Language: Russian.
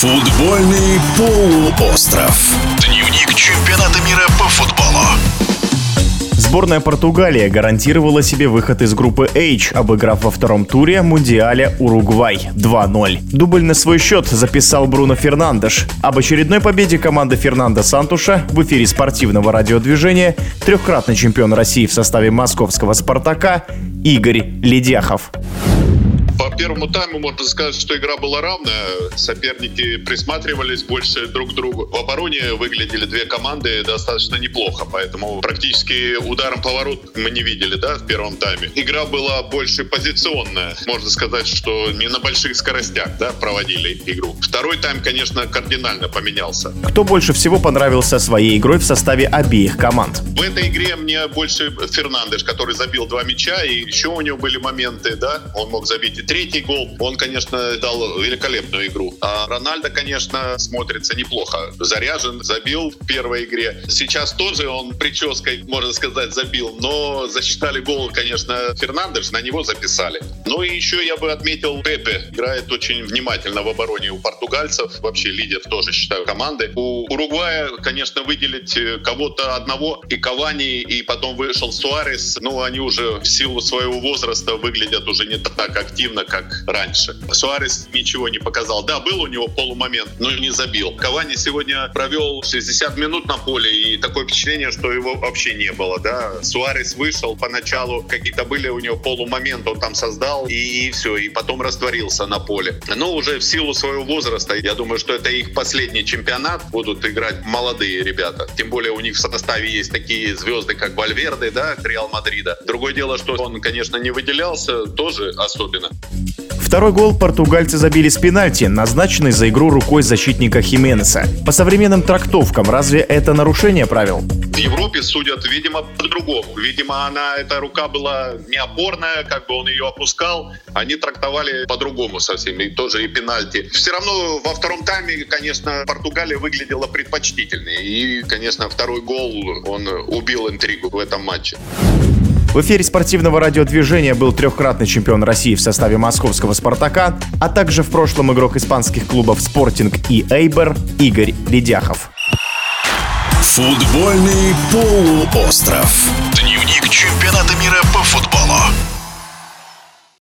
Футбольный полуостров. Дневник чемпионата мира по футболу. Сборная Португалии гарантировала себе выход из группы H, обыграв во втором туре Мундиаля Уругвай 2-0. Дубль на свой счет записал Бруно Фернандеш. Об очередной победе команды Фернандо Сантуша в эфире спортивного радиодвижения трехкратный чемпион России в составе московского «Спартака» Игорь Ледяхов первому тайму можно сказать, что игра была равная. Соперники присматривались больше друг к другу. В обороне выглядели две команды достаточно неплохо, поэтому практически ударом поворот мы не видели, да, в первом тайме. Игра была больше позиционная. Можно сказать, что не на больших скоростях, да, проводили игру. Второй тайм, конечно, кардинально поменялся. Кто больше всего понравился своей игрой в составе обеих команд? В этой игре мне больше Фернандеш, который забил два мяча, и еще у него были моменты, да, он мог забить и третий третий гол, он, конечно, дал великолепную игру. А Рональдо, конечно, смотрится неплохо. Заряжен, забил в первой игре. Сейчас тоже он прической, можно сказать, забил, но засчитали гол, конечно, Фернандеш, на него записали. Ну и еще я бы отметил Пепе. Играет очень внимательно в обороне у португальцев. Вообще лидер тоже, считаю, команды. У Уругвая, конечно, выделить э, кого-то одного и Кавани, и потом вышел Суарес. Ну, они уже в силу своего возраста выглядят уже не так активно, как как раньше. Суарес ничего не показал. Да, был у него полумомент, но не забил. Кавани сегодня провел 60 минут на поле, и такое впечатление, что его вообще не было. Да? Суарес вышел поначалу, какие-то были у него полумоменты, он там создал, и, и все, и потом растворился на поле. Но уже в силу своего возраста, я думаю, что это их последний чемпионат, будут играть молодые ребята. Тем более у них в составе есть такие звезды, как Вальверде, да, Реал Мадрида. Другое дело, что он, конечно, не выделялся, тоже особенно. Второй гол португальцы забили с пенальти, назначенный за игру рукой защитника Хименеса. По современным трактовкам, разве это нарушение правил? В Европе судят, видимо, по-другому. Видимо, она, эта рука была не опорная, как бы он ее опускал. Они трактовали по-другому совсем, и тоже и пенальти. Все равно во втором тайме, конечно, Португалия выглядела предпочтительнее. И, конечно, второй гол, он убил интригу в этом матче. В эфире спортивного радиодвижения был трехкратный чемпион России в составе московского «Спартака», а также в прошлом игрок испанских клубов «Спортинг» и «Эйбер» Игорь Ледяхов. Футбольный полуостров. Дневник чемпионата мира по футболу.